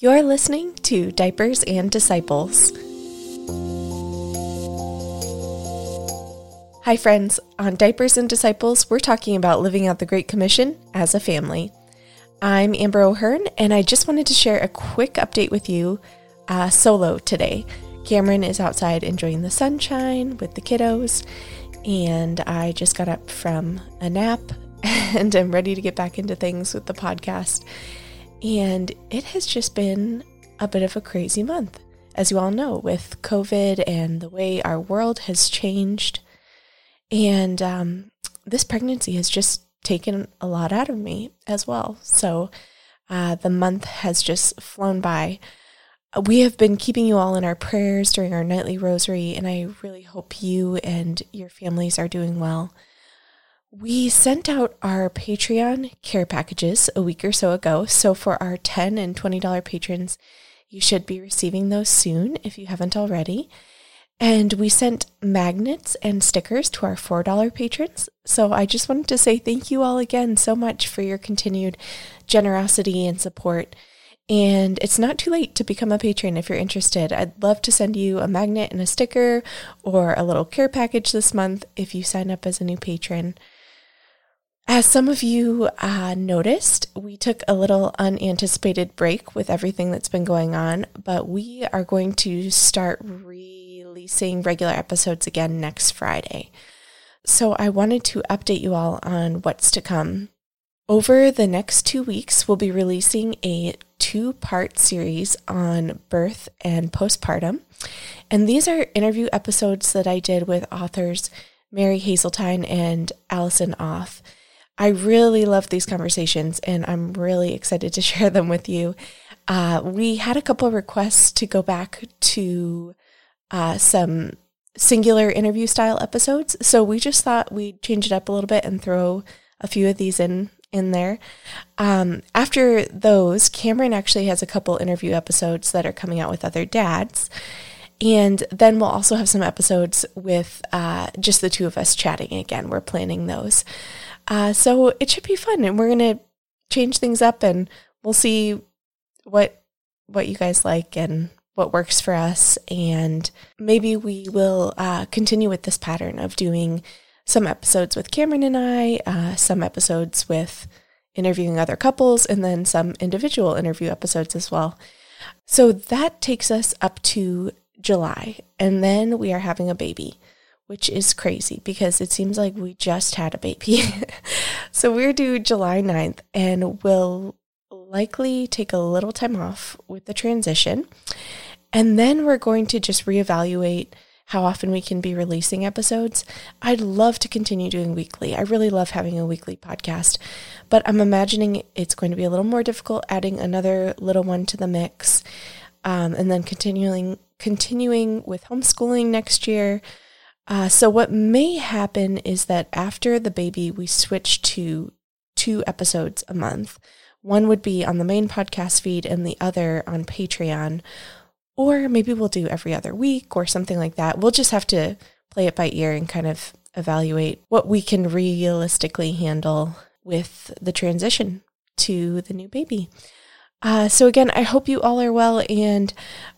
You're listening to Diapers and Disciples. Hi, friends. On Diapers and Disciples, we're talking about living out the Great Commission as a family. I'm Amber O'Hearn, and I just wanted to share a quick update with you uh, solo today. Cameron is outside enjoying the sunshine with the kiddos, and I just got up from a nap and I'm ready to get back into things with the podcast. And it has just been a bit of a crazy month, as you all know, with COVID and the way our world has changed. And um, this pregnancy has just taken a lot out of me as well. So uh, the month has just flown by. We have been keeping you all in our prayers during our nightly rosary, and I really hope you and your families are doing well. We sent out our Patreon care packages a week or so ago. So for our 10 and $20 patrons, you should be receiving those soon if you haven't already. And we sent magnets and stickers to our $4 patrons. So I just wanted to say thank you all again so much for your continued generosity and support. And it's not too late to become a patron if you're interested. I'd love to send you a magnet and a sticker or a little care package this month if you sign up as a new patron. As some of you uh, noticed, we took a little unanticipated break with everything that's been going on, but we are going to start releasing regular episodes again next Friday. So I wanted to update you all on what's to come. Over the next two weeks, we'll be releasing a two part series on birth and postpartum. And these are interview episodes that I did with authors Mary Haseltine and Allison Off. I really love these conversations and I'm really excited to share them with you. Uh, we had a couple of requests to go back to uh, some singular interview style episodes. So we just thought we'd change it up a little bit and throw a few of these in in there. Um, after those, Cameron actually has a couple interview episodes that are coming out with other dads. And then we'll also have some episodes with uh, just the two of us chatting again. We're planning those. Uh, so it should be fun, and we're gonna change things up, and we'll see what what you guys like and what works for us, and maybe we will uh, continue with this pattern of doing some episodes with Cameron and I, uh, some episodes with interviewing other couples, and then some individual interview episodes as well. So that takes us up to July, and then we are having a baby which is crazy because it seems like we just had a baby. so we're due July 9th and we'll likely take a little time off with the transition. And then we're going to just reevaluate how often we can be releasing episodes. I'd love to continue doing weekly. I really love having a weekly podcast, but I'm imagining it's going to be a little more difficult adding another little one to the mix. Um, and then continuing continuing with homeschooling next year uh, so, what may happen is that after the baby, we switch to two episodes a month. One would be on the main podcast feed and the other on Patreon. Or maybe we'll do every other week or something like that. We'll just have to play it by ear and kind of evaluate what we can realistically handle with the transition to the new baby. Uh, so, again, I hope you all are well and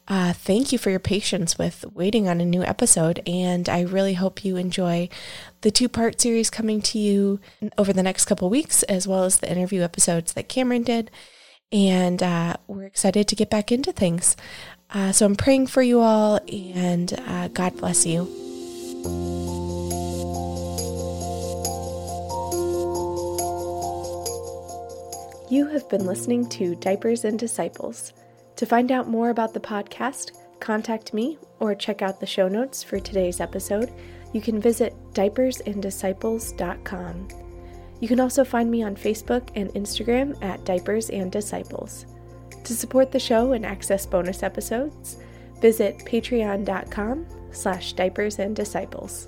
uh, thank you for your patience with waiting on a new episode. And I really hope you enjoy the two part series coming to you over the next couple weeks, as well as the interview episodes that Cameron did. And uh, we're excited to get back into things. Uh, so, I'm praying for you all, and uh, God bless you. You have been listening to Diapers and Disciples. To find out more about the podcast, contact me or check out the show notes for today's episode. You can visit diapersanddisciples.com. You can also find me on Facebook and Instagram at Diapers and Disciples. To support the show and access bonus episodes, visit patreon.com slash diapers and disciples.